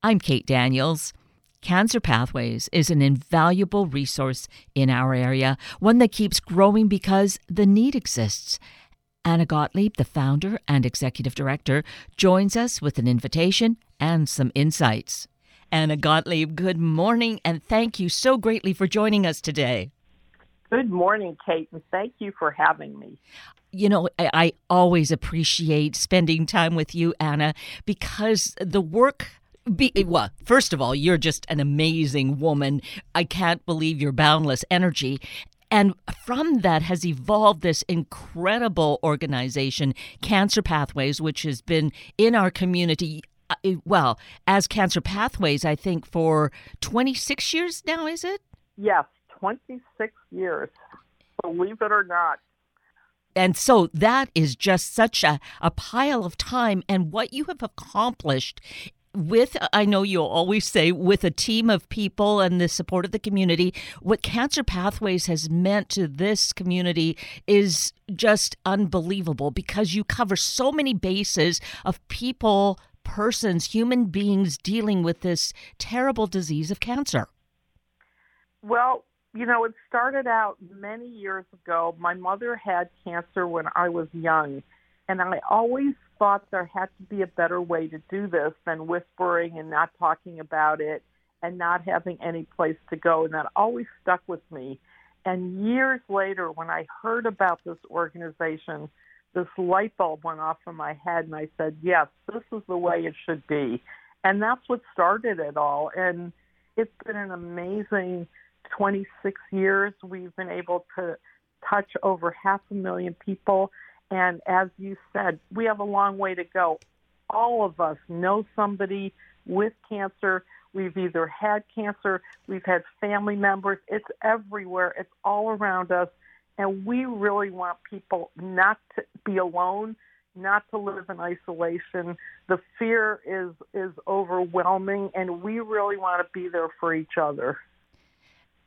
I'm Kate Daniels. Cancer Pathways is an invaluable resource in our area, one that keeps growing because the need exists. Anna Gottlieb, the founder and executive director, joins us with an invitation and some insights. Anna Gottlieb, good morning, and thank you so greatly for joining us today. Good morning, Kate, and thank you for having me. You know, I, I always appreciate spending time with you, Anna, because the work be, well, first of all, you're just an amazing woman. I can't believe your boundless energy. And from that has evolved this incredible organization, Cancer Pathways, which has been in our community, uh, well, as Cancer Pathways, I think, for 26 years now, is it? Yes, 26 years, believe it or not. And so that is just such a, a pile of time. And what you have accomplished with i know you'll always say with a team of people and the support of the community what cancer pathways has meant to this community is just unbelievable because you cover so many bases of people persons human beings dealing with this terrible disease of cancer. Well you know it started out many years ago. My mother had cancer when i was young and i always thought there had to be a better way to do this than whispering and not talking about it and not having any place to go. And that always stuck with me. And years later, when I heard about this organization, this light bulb went off in my head, and I said, yes, this is the way it should be. And that's what started it all. And it's been an amazing 26 years. We've been able to touch over half a million people and as you said, we have a long way to go. All of us know somebody with cancer. We've either had cancer, we've had family members. It's everywhere, it's all around us. And we really want people not to be alone, not to live in isolation. The fear is, is overwhelming, and we really want to be there for each other.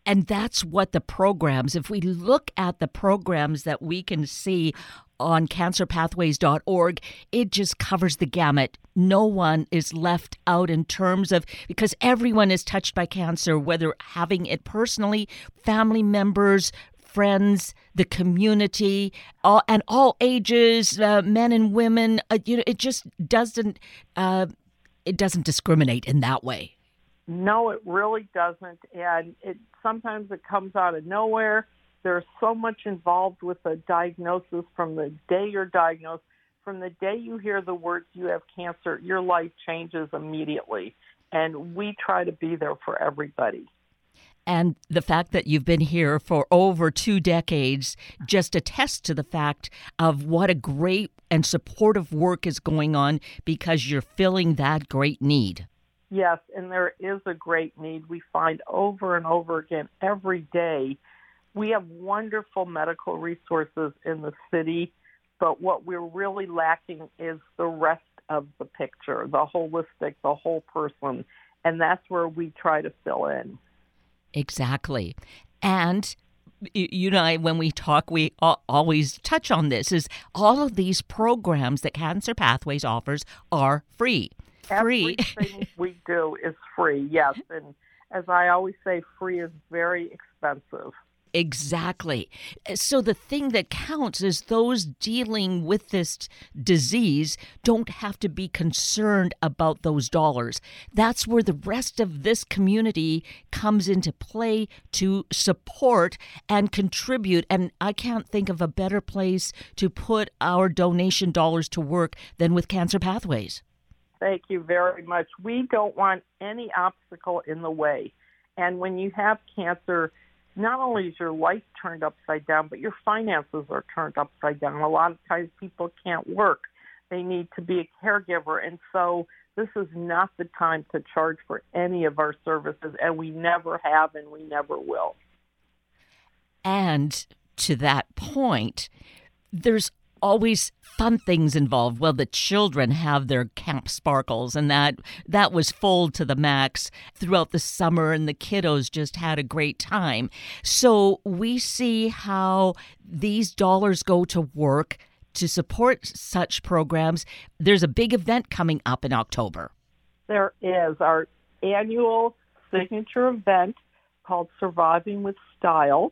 And that's what the programs, if we look at the programs that we can see on cancerpathways.org, it just covers the gamut. No one is left out in terms of because everyone is touched by cancer, whether having it personally, family members, friends, the community, all, and all ages, uh, men and women. Uh, you know, it just doesn't uh, it doesn't discriminate in that way. No, it really doesn't, and it sometimes it comes out of nowhere there's so much involved with a diagnosis from the day you're diagnosed. From the day you hear the words you have cancer, your life changes immediately. And we try to be there for everybody. And the fact that you've been here for over two decades just attests to the fact of what a great and supportive work is going on because you're filling that great need. Yes, and there is a great need. We find over and over again every day we have wonderful medical resources in the city, but what we're really lacking is the rest of the picture, the holistic, the whole person. And that's where we try to fill in. Exactly. And you know, when we talk, we always touch on this is all of these programs that Cancer Pathways offers are free. Free. Everything we do is free, yes. And as I always say, free is very expensive. Exactly. So the thing that counts is those dealing with this disease don't have to be concerned about those dollars. That's where the rest of this community comes into play to support and contribute. And I can't think of a better place to put our donation dollars to work than with Cancer Pathways. Thank you very much. We don't want any obstacle in the way. And when you have cancer, not only is your life turned upside down, but your finances are turned upside down. A lot of times people can't work. They need to be a caregiver. And so this is not the time to charge for any of our services, and we never have and we never will. And to that point, there's always fun things involved. Well, the children have their camp sparkles, and that that was full to the max throughout the summer, and the kiddos just had a great time. So we see how these dollars go to work to support such programs. There's a big event coming up in October. there is. Our annual signature event called Surviving with Style.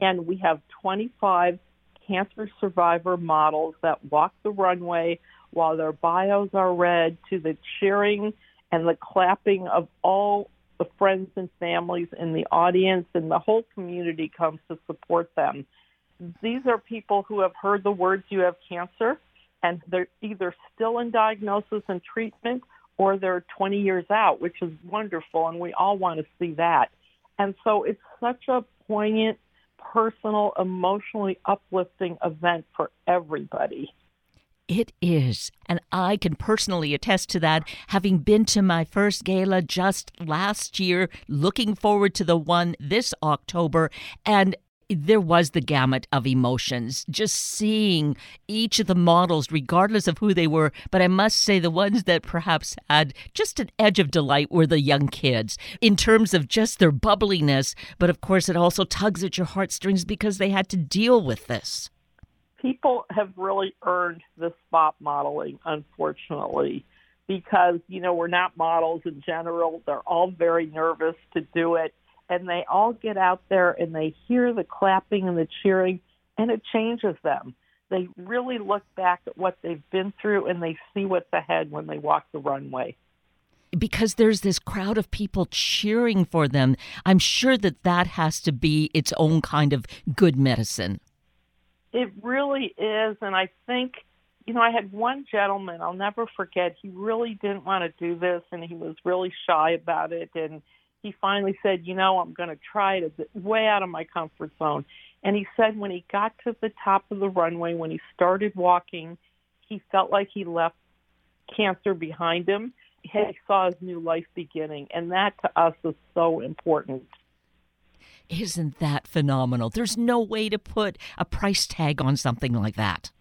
And we have 25 cancer survivor models that walk the runway while their bios are read to the cheering and the clapping of all the friends and families in the audience and the whole community comes to support them. These are people who have heard the words you have cancer and they're either still in diagnosis and treatment or they're 20 years out, which is wonderful and we all want to see that. And so it's such a poignant, personal, emotionally uplifting event for everybody. It is. And I can personally attest to that, having been to my first gala just last year, looking forward to the one this October. And there was the gamut of emotions, just seeing each of the models, regardless of who they were. But I must say, the ones that perhaps had just an edge of delight were the young kids in terms of just their bubbliness. But of course, it also tugs at your heartstrings because they had to deal with this. People have really earned the spot modeling, unfortunately, because, you know, we're not models in general. They're all very nervous to do it and they all get out there and they hear the clapping and the cheering and it changes them. They really look back at what they've been through and they see what's ahead when they walk the runway. Because there's this crowd of people cheering for them, I'm sure that that has to be its own kind of good medicine. It really is. And I think, you know, I had one gentleman, I'll never forget, he really didn't want to do this and he was really shy about it. And he finally said, you know, I'm going to try it. It's way out of my comfort zone. And he said when he got to the top of the runway, when he started walking, he felt like he left cancer behind him. He saw his new life beginning. And that to us is so important. Isn't that phenomenal? There's no way to put a price tag on something like that.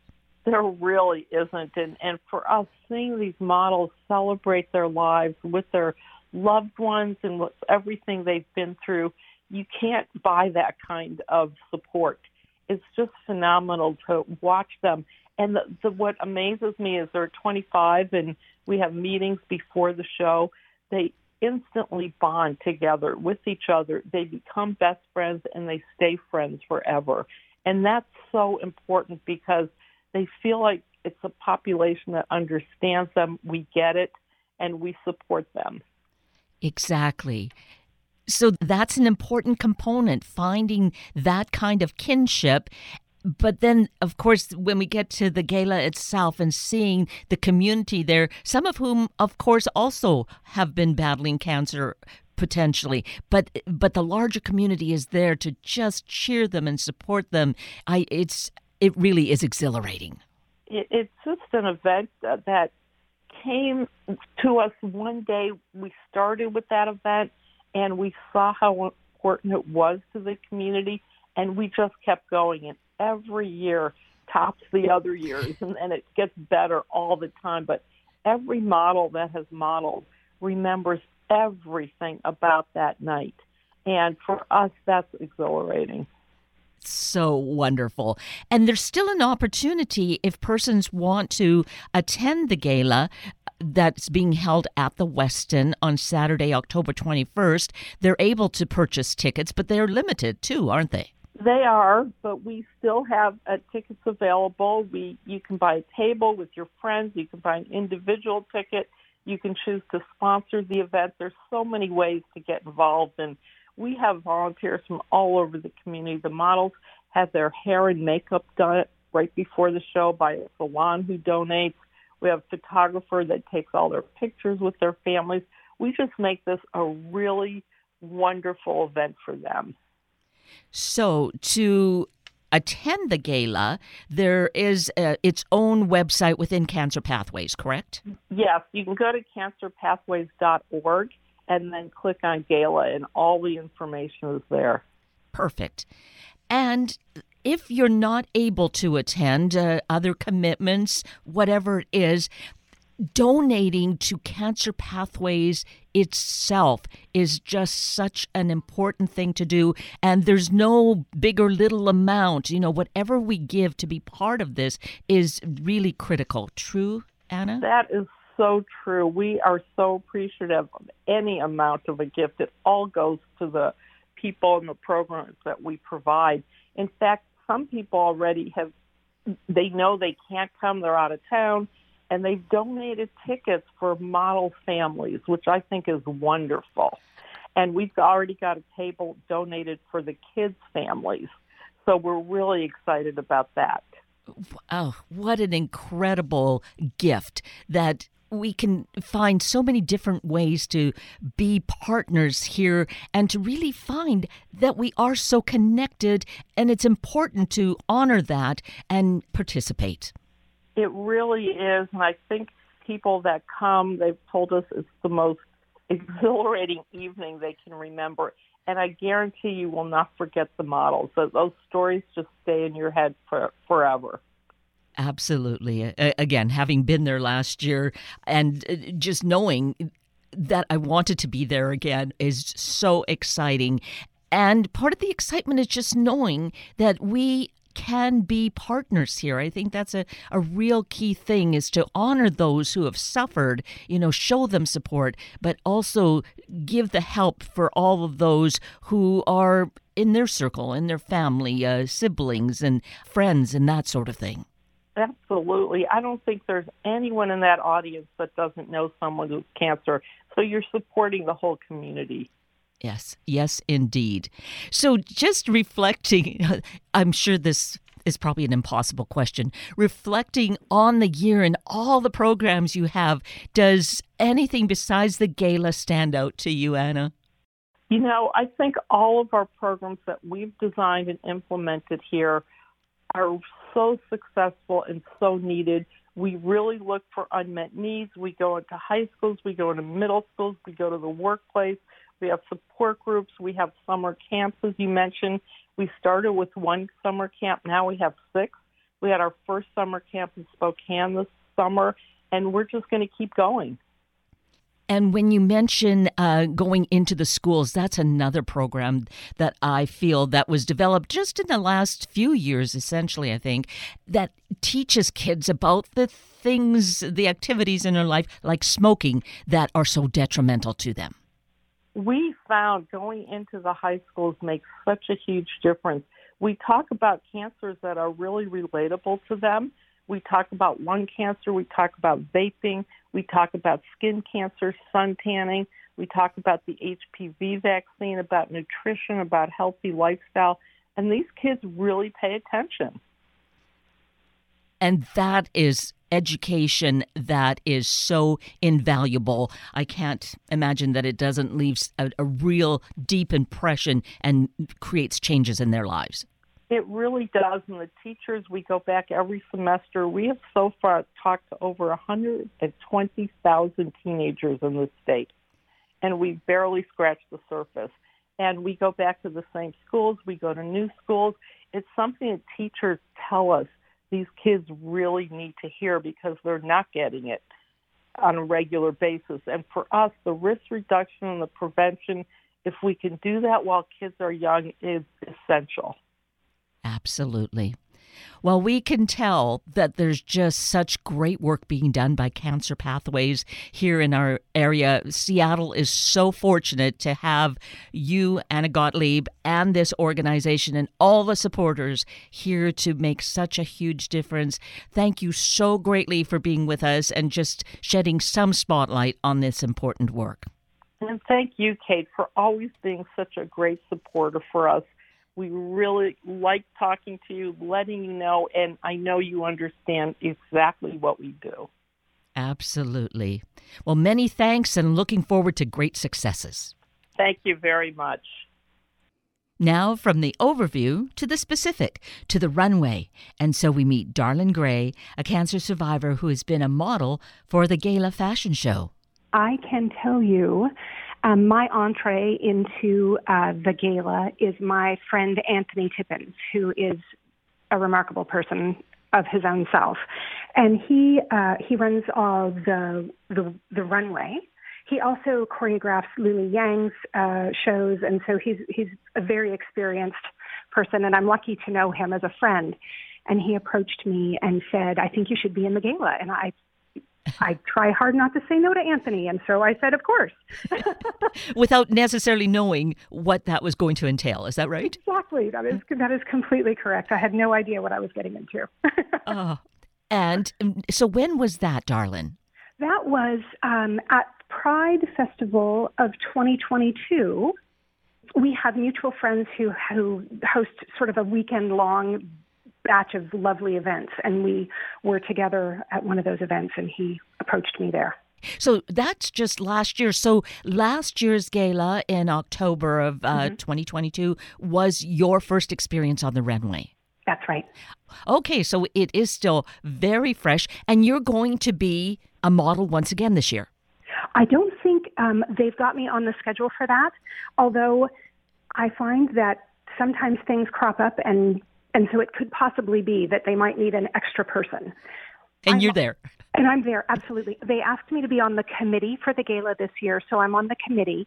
There really isn't. And, and for us, seeing these models celebrate their lives with their loved ones and with everything they've been through, you can't buy that kind of support. It's just phenomenal to watch them. And the, the, what amazes me is they're 25 and we have meetings before the show. They instantly bond together with each other. They become best friends and they stay friends forever. And that's so important because they feel like it's a population that understands them. We get it and we support them. Exactly. So that's an important component, finding that kind of kinship. But then, of course, when we get to the gala itself and seeing the community there, some of whom, of course, also have been battling cancer potentially but but the larger community is there to just cheer them and support them i it's it really is exhilarating it, it's just an event that came to us one day. We started with that event and we saw how important it was to the community and we just kept going and every year tops the other years and, and it gets better all the time. But every model that has modeled remembers everything about that night. And for us, that's exhilarating so wonderful. And there's still an opportunity if persons want to attend the gala that's being held at the Westin on Saturday, October 21st. They're able to purchase tickets, but they're limited too, aren't they? They are, but we still have uh, tickets available. We you can buy a table with your friends. You can buy an individual ticket. You can choose to sponsor the event. There's so many ways to get involved, and we have volunteers from all over the community. The models have their hair and makeup done right before the show by a salon who donates. We have a photographer that takes all their pictures with their families. We just make this a really wonderful event for them. So, to attend the gala, there is a, its own website within Cancer Pathways, correct? Yes, you can go to cancerpathways.org and then click on gala, and all the information is there. Perfect. And if you're not able to attend uh, other commitments, whatever it is, donating to Cancer Pathways itself is just such an important thing to do. And there's no big or little amount. You know, whatever we give to be part of this is really critical. True, Anna? That is so true. We are so appreciative of any amount of a gift. It all goes to the people and the programs that we provide. In fact, some people already have, they know they can't come, they're out of town, and they've donated tickets for model families, which I think is wonderful. And we've already got a table donated for the kids' families. So we're really excited about that. Oh, what an incredible gift that we can find so many different ways to be partners here and to really find that we are so connected and it's important to honor that and participate. It really is. And I think people that come, they've told us it's the most exhilarating evening they can remember. And I guarantee you will not forget the models. So those stories just stay in your head for, forever. Absolutely. Again, having been there last year and uh, just knowing that I wanted to be there again is so exciting. And part of the excitement is just knowing that we can be partners here. I think that's a, a real key thing is to honor those who have suffered, you know, show them support, but also give the help for all of those who are in their circle, in their family, uh, siblings and friends and that sort of thing. Absolutely. I don't think there's anyone in that audience that doesn't know someone with cancer. So you're supporting the whole community. Yes, yes, indeed. So just reflecting, I'm sure this is probably an impossible question. Reflecting on the year and all the programs you have, does anything besides the gala stand out to you, Anna? You know, I think all of our programs that we've designed and implemented here are so successful and so needed. We really look for unmet needs. We go into high schools, we go into middle schools, we go to the workplace, we have support groups. We have summer camps, as you mentioned. We started with one summer camp. Now we have six. We had our first summer camp in Spokane this summer, and we're just going to keep going. And when you mention uh, going into the schools, that's another program that I feel that was developed just in the last few years, essentially, I think, that teaches kids about the things, the activities in their life, like smoking, that are so detrimental to them we found going into the high schools makes such a huge difference. We talk about cancers that are really relatable to them. We talk about lung cancer, we talk about vaping, we talk about skin cancer, sun tanning, we talk about the HPV vaccine, about nutrition, about healthy lifestyle, and these kids really pay attention. And that is education that is so invaluable. I can't imagine that it doesn't leave a, a, real deep impression and creates changes in their lives. It really does. And the teachers, we go back every semester. We have so far talked to over 120,000 teenagers in the state, and we barely scratched the surface. And we go back to the same schools, we go to new schools. It's something that teachers tell us these kids really need to hear because they're not getting it on a regular basis. And for us, the risk reduction and the prevention, if we can do that while kids are young, is essential. Absolutely. Well, we can tell that there's just such great work being done by Cancer Pathways here in our area. Seattle is so fortunate to have you, Anna Gottlieb, and this organization and all the supporters here to make such a huge difference. Thank you so greatly for being with us and just shedding some spotlight on this important work. And thank you, Kate, for always being such a great supporter for us we really like talking to you, letting you know, and I know you understand exactly what we do. Absolutely. Well, many thanks and looking forward to great successes. Thank you very much. Now, from the overview to the specific, to the runway. And so we meet Darlin Gray, a cancer survivor who has been a model for the Gala Fashion Show. I can tell you um, my entree into uh, the gala is my friend Anthony Tippins, who is a remarkable person of his own self, and he uh, he runs all the the, the runway. He also choreographs Lily Yang's uh, shows, and so he's he's a very experienced person, and I'm lucky to know him as a friend. And he approached me and said, "I think you should be in the gala," and I I try hard not to say no to Anthony, and so I said, of course. Without necessarily knowing what that was going to entail. Is that right? Exactly. That is that is completely correct. I had no idea what I was getting into. oh. And um, so when was that, Darlin? That was um, at Pride Festival of 2022. We have mutual friends who who host sort of a weekend long batch of lovely events, and we were together at one of those events, and he approached me there. So that's just last year. So last year's gala in October of uh, mm-hmm. 2022 was your first experience on the runway. That's right. Okay, so it is still very fresh, and you're going to be a model once again this year. I don't think um, they've got me on the schedule for that, although I find that sometimes things crop up and and so it could possibly be that they might need an extra person. And I'm, you're there. And I'm there, absolutely. They asked me to be on the committee for the gala this year, so I'm on the committee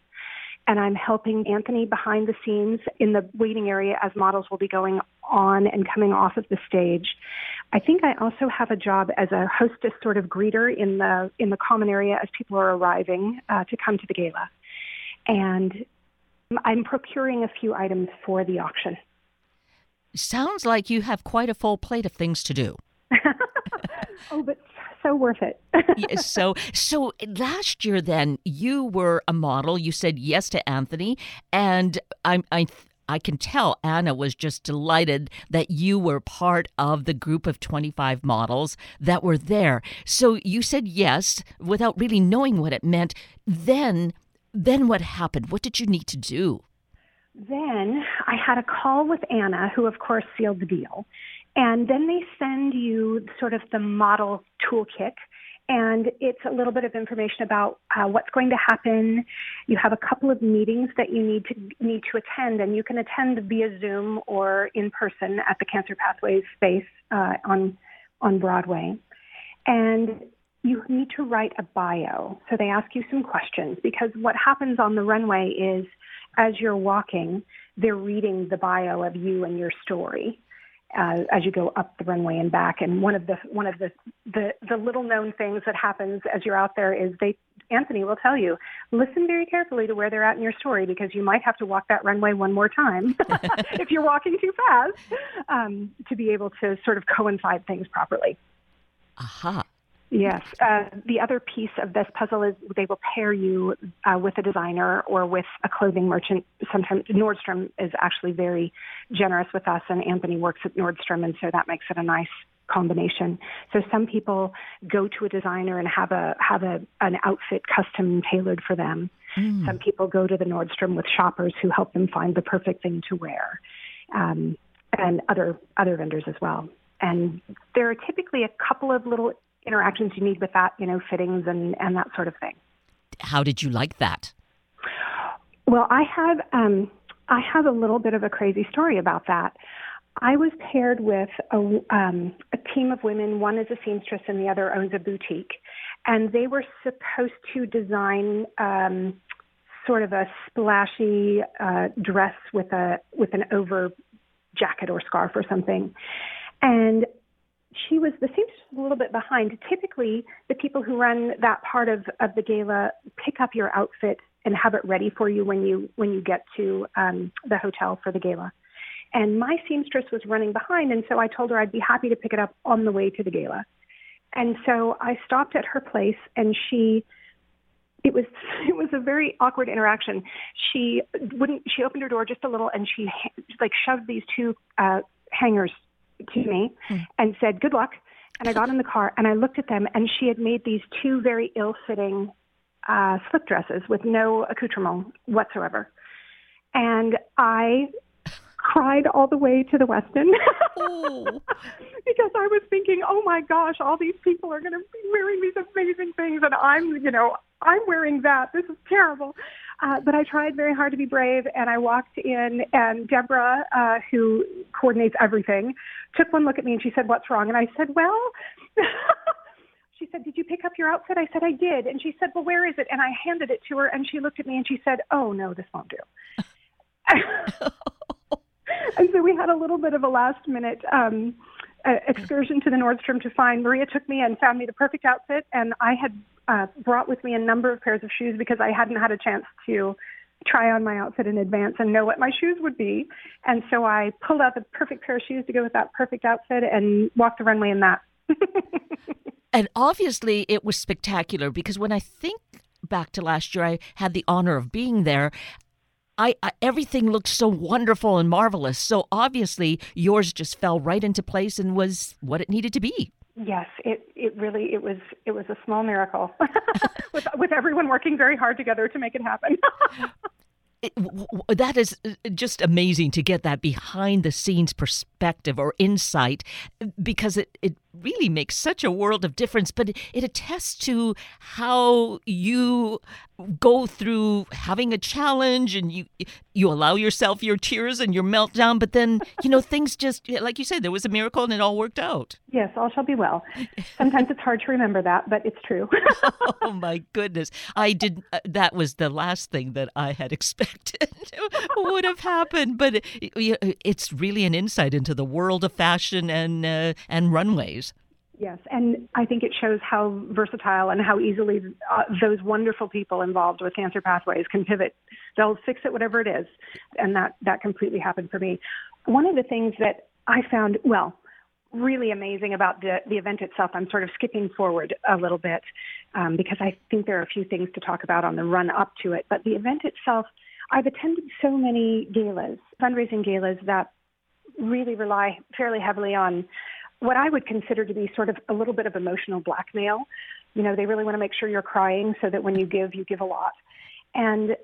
and I'm helping Anthony behind the scenes in the waiting area as models will be going on and coming off of the stage. I think I also have a job as a hostess sort of greeter in the in the common area as people are arriving uh, to come to the gala. And I'm procuring a few items for the auction. Sounds like you have quite a full plate of things to do. oh, but so worth it. yes, so so last year then you were a model. You said yes to Anthony, and I I I can tell Anna was just delighted that you were part of the group of 25 models that were there. So you said yes without really knowing what it meant. Then then what happened? What did you need to do? Then I had a call with Anna, who of course sealed the deal. And then they send you sort of the model toolkit. And it's a little bit of information about uh, what's going to happen. You have a couple of meetings that you need to need to attend, and you can attend via Zoom or in person at the Cancer Pathways space uh, on on Broadway. And you need to write a bio. So they ask you some questions because what happens on the runway is as you're walking, they're reading the bio of you and your story. Uh, as you go up the runway and back. And one of the one of the, the the little known things that happens as you're out there is they Anthony will tell you listen very carefully to where they're at in your story because you might have to walk that runway one more time if you're walking too fast um, to be able to sort of coincide things properly. Aha. Yes. Uh, the other piece of this puzzle is they will pair you uh, with a designer or with a clothing merchant. Sometimes Nordstrom is actually very generous with us, and Anthony works at Nordstrom, and so that makes it a nice combination. So some people go to a designer and have a have a an outfit custom tailored for them. Mm. Some people go to the Nordstrom with shoppers who help them find the perfect thing to wear, um, and other other vendors as well. And there are typically a couple of little interactions you need with that, you know, fittings and, and that sort of thing. How did you like that? Well, I have um, I have a little bit of a crazy story about that. I was paired with a, um, a team of women. One is a seamstress, and the other owns a boutique, and they were supposed to design um, sort of a splashy uh, dress with a with an over jacket or scarf or something. And she was the seamstress a little bit behind. Typically, the people who run that part of, of the gala pick up your outfit and have it ready for you when you when you get to um, the hotel for the gala. And my seamstress was running behind, and so I told her I'd be happy to pick it up on the way to the gala. And so I stopped at her place, and she it was it was a very awkward interaction. She wouldn't. She opened her door just a little, and she like shoved these two uh, hangers to me mm. and said, Good luck. And I got in the car and I looked at them, and she had made these two very ill fitting uh, slip dresses with no accoutrement whatsoever. And I cried all the way to the Westin because I was thinking, oh my gosh, all these people are going to be wearing these amazing things, and I'm, you know, I'm wearing that. This is terrible. Uh, but I tried very hard to be brave, and I walked in, and Deborah, uh, who coordinates everything, took one look at me and she said, "What's wrong?" And I said, "Well." she said, Did you pick up your outfit? I said, I did. And she said, Well, where is it? And I handed it to her, and she looked at me and she said, Oh, no, this won't do. and so we had a little bit of a last minute um, uh, excursion to the Nordstrom to find. Maria took me and found me the perfect outfit, and I had uh, brought with me a number of pairs of shoes because I hadn't had a chance to try on my outfit in advance and know what my shoes would be. And so I pulled out the perfect pair of shoes to go with that perfect outfit and walked the runway in that. and obviously, it was spectacular because when I think back to last year, I had the honor of being there. I, I, everything looked so wonderful and marvelous. So obviously, yours just fell right into place and was what it needed to be. Yes, it it really it was it was a small miracle with with everyone working very hard together to make it happen. It, w- that is uh, just amazing to get that behind the scenes perspective or insight because it, it really makes such a world of difference but it, attests to how you go through having a challenge and you you allow yourself your tears and your meltdown but then you know things just like you said there was a miracle and it all worked out. Yes all shall be well. Sometimes it's hard to remember that but it's true. Oh my goodness. I did uh, that was the last thing that i had expected would have happened but it, it's really an insight into the world of fashion and uh, and runways Yes, and I think it shows how versatile and how easily uh, those wonderful people involved with cancer pathways can pivot. They'll fix it whatever it is, and that that completely happened for me. One of the things that I found well really amazing about the the event itself. I'm sort of skipping forward a little bit um, because I think there are a few things to talk about on the run up to it. But the event itself, I've attended so many galas, fundraising galas that really rely fairly heavily on what I would consider to be sort of a little bit of emotional blackmail. You know, they really want to make sure you're crying so that when you give, you give a lot. And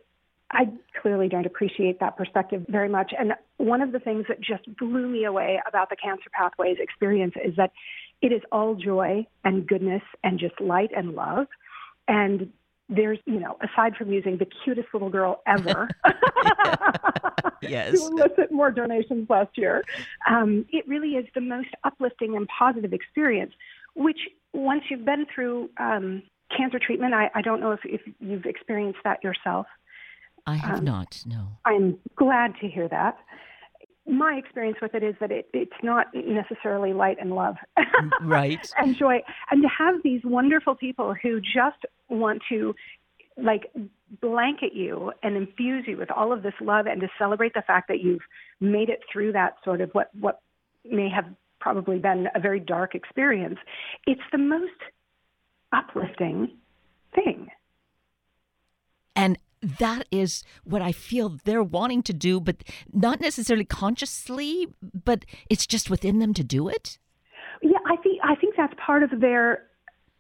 I clearly don't appreciate that perspective very much. And one of the things that just blew me away about the Cancer Pathways experience is that it is all joy and goodness and just light and love. And there's, you know, aside from using the cutest little girl ever yes. to elicit more donations last year, um, it really is the most uplifting and positive experience, which once you've been through um, cancer treatment, I, I don't know if, if you've experienced that yourself. I have um, not, no. I'm glad to hear that my experience with it is that it, it's not necessarily light and love right and joy and to have these wonderful people who just want to like blanket you and infuse you with all of this love and to celebrate the fact that you've made it through that sort of what what may have probably been a very dark experience it's the most uplifting thing and that is what I feel they're wanting to do, but not necessarily consciously, but it's just within them to do it. Yeah, I think I think that's part of their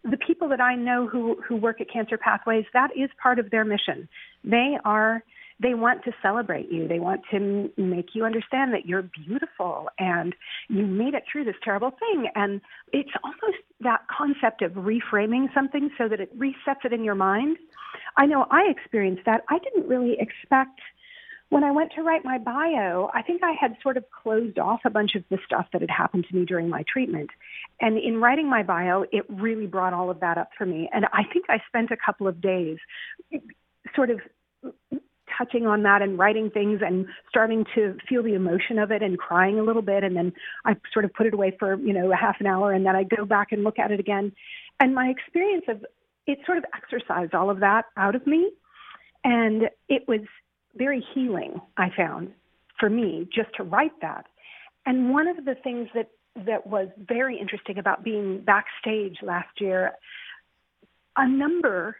the people that I know who who work at Cancer Pathways. That is part of their mission. They are they want to celebrate you. They want to make you understand that you're beautiful and you made it through this terrible thing. And it's almost that concept of reframing something so that it resets it in your mind. I know I experienced that. I didn't really expect when I went to write my bio, I think I had sort of closed off a bunch of the stuff that had happened to me during my treatment. And in writing my bio, it really brought all of that up for me. And I think I spent a couple of days sort of touching on that and writing things and starting to feel the emotion of it and crying a little bit and then I sort of put it away for, you know, a half an hour and then I go back and look at it again. And my experience of it sort of exercised all of that out of me. And it was very healing, I found, for me just to write that. And one of the things that, that was very interesting about being backstage last year, a number,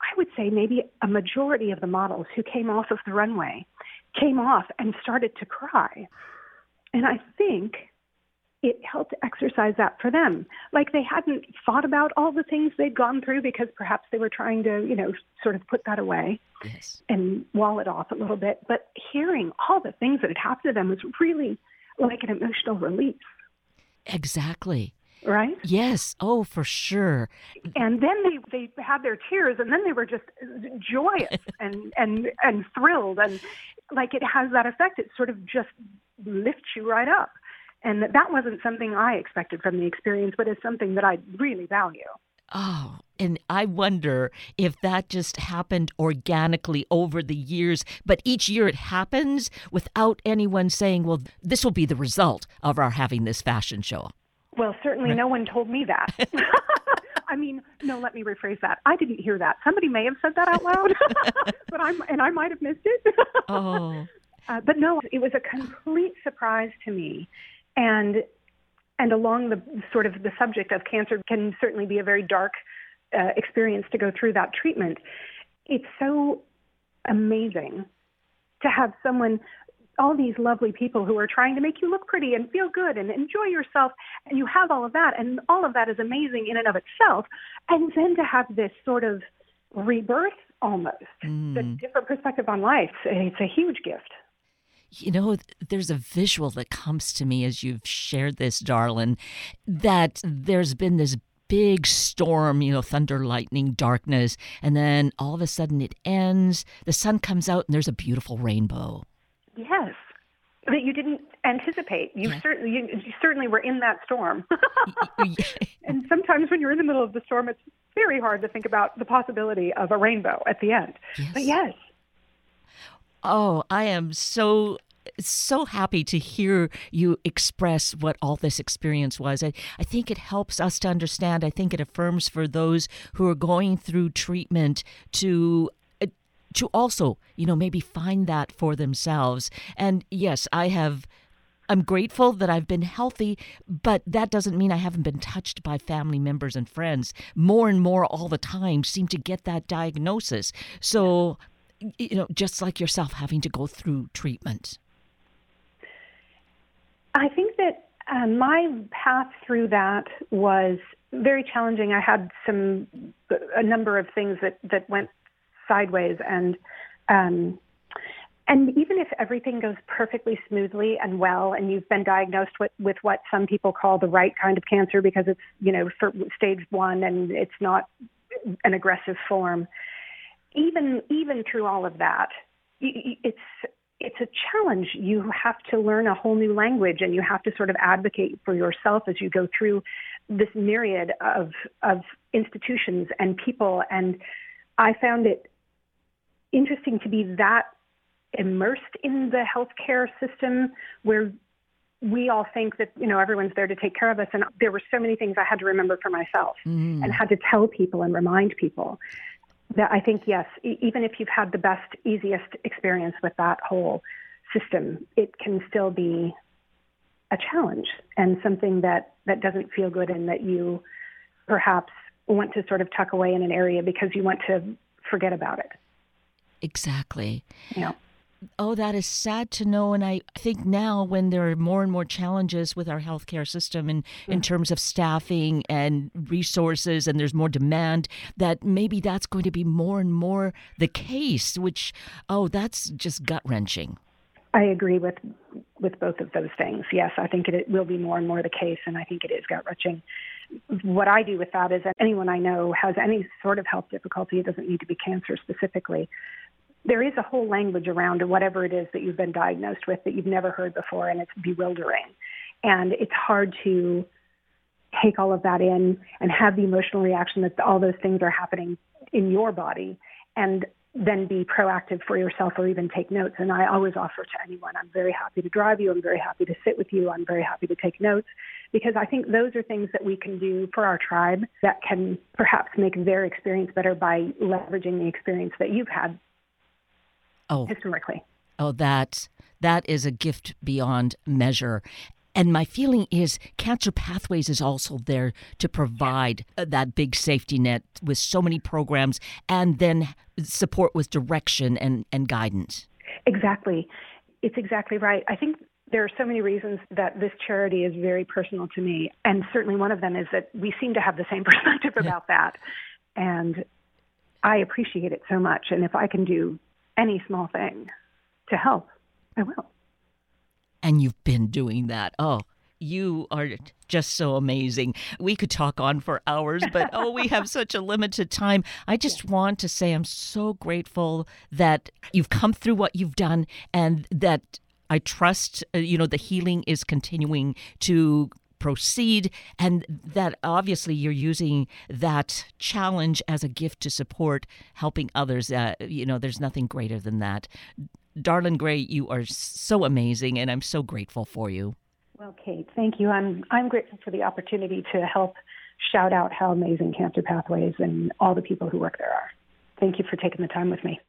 I would say maybe a majority of the models who came off of the runway came off and started to cry. And I think it helped exercise that for them. Like they hadn't thought about all the things they'd gone through because perhaps they were trying to, you know, sort of put that away yes. and wall it off a little bit. But hearing all the things that had happened to them was really like an emotional release. Exactly. Right? Yes. Oh, for sure. And then they, they had their tears and then they were just joyous and, and, and thrilled. And like it has that effect. It sort of just lifts you right up. And that wasn't something I expected from the experience, but it's something that I really value. Oh, And I wonder if that just happened organically over the years, but each year it happens without anyone saying, well, this will be the result of our having this fashion show. Well, certainly no one told me that. I mean, no, let me rephrase that. I didn't hear that. Somebody may have said that out loud, but I'm and I might have missed it. oh. Uh, but no, it was a complete surprise to me. And and along the sort of the subject of cancer can certainly be a very dark uh, experience to go through that treatment. It's so amazing to have someone all these lovely people who are trying to make you look pretty and feel good and enjoy yourself and you have all of that and all of that is amazing in and of itself and then to have this sort of rebirth almost mm. a different perspective on life it's a huge gift you know, there's a visual that comes to me as you've shared this, Darlin, that there's been this big storm, you know, thunder, lightning, darkness, and then all of a sudden it ends, the sun comes out, and there's a beautiful rainbow. Yes, that you didn't anticipate. You yeah. certainly you, you, certainly were in that storm. and sometimes when you're in the middle of the storm, it's very hard to think about the possibility of a rainbow at the end. Yes. But yes. Oh, I am so so happy to hear you express what all this experience was. I, I think it helps us to understand. I think it affirms for those who are going through treatment to uh, to also, you know, maybe find that for themselves. And yes, I have I'm grateful that I've been healthy, but that doesn't mean I haven't been touched by family members and friends. More and more all the time seem to get that diagnosis. So, you know, just like yourself having to go through treatment. I think that uh, my path through that was very challenging. I had some a number of things that that went sideways and um, and even if everything goes perfectly smoothly and well and you've been diagnosed with, with what some people call the right kind of cancer because it's you know stage one and it's not an aggressive form even even through all of that it's it's a challenge. You have to learn a whole new language and you have to sort of advocate for yourself as you go through this myriad of of institutions and people. And i found it interesting to be that immersed in the healthcare system where we all think that you know everyone's there to take care of us. And there were so many things i had to remember for myself mm. and had to tell people and remind people that i think yes e- even if you've had the best easiest experience with that whole system it can still be a challenge and something that that doesn't feel good and that you perhaps want to sort of tuck away in an area because you want to forget about it Exactly. Yeah. Oh, that is sad to know. And I think now, when there are more and more challenges with our healthcare system in, yeah. in terms of staffing and resources, and there's more demand, that maybe that's going to be more and more the case, which, oh, that's just gut wrenching. I agree with with both of those things. Yes, I think it, it will be more and more the case, and I think it is gut wrenching. What I do with that is that anyone I know has any sort of health difficulty, it doesn't need to be cancer specifically, there is a whole language around whatever it is that you've been diagnosed with that you've never heard before, and it's bewildering. And it's hard to take all of that in and have the emotional reaction that all those things are happening in your body and then be proactive for yourself or even take notes. And I always offer to anyone, I'm very happy to drive you. I'm very happy to sit with you. I'm very happy to take notes because I think those are things that we can do for our tribe that can perhaps make their experience better by leveraging the experience that you've had oh. historically. Oh, that that is a gift beyond measure. And my feeling is Cancer Pathways is also there to provide uh, that big safety net with so many programs and then support with direction and, and guidance. Exactly. It's exactly right. I think there are so many reasons that this charity is very personal to me. And certainly one of them is that we seem to have the same perspective about that. And I appreciate it so much. And if I can do any small thing to help, I will. And you've been doing that. Oh, you are just so amazing. We could talk on for hours, but oh, we have such a limited time. I just want to say I'm so grateful that you've come through what you've done and that I trust, uh, you know, the healing is continuing to proceed, and that obviously you're using that challenge as a gift to support helping others. Uh, you know, there's nothing greater than that. Darlene Gray, you are so amazing, and I'm so grateful for you. Well, Kate, thank you. I'm I'm grateful for the opportunity to help shout out how amazing Cancer Pathways and all the people who work there are. Thank you for taking the time with me.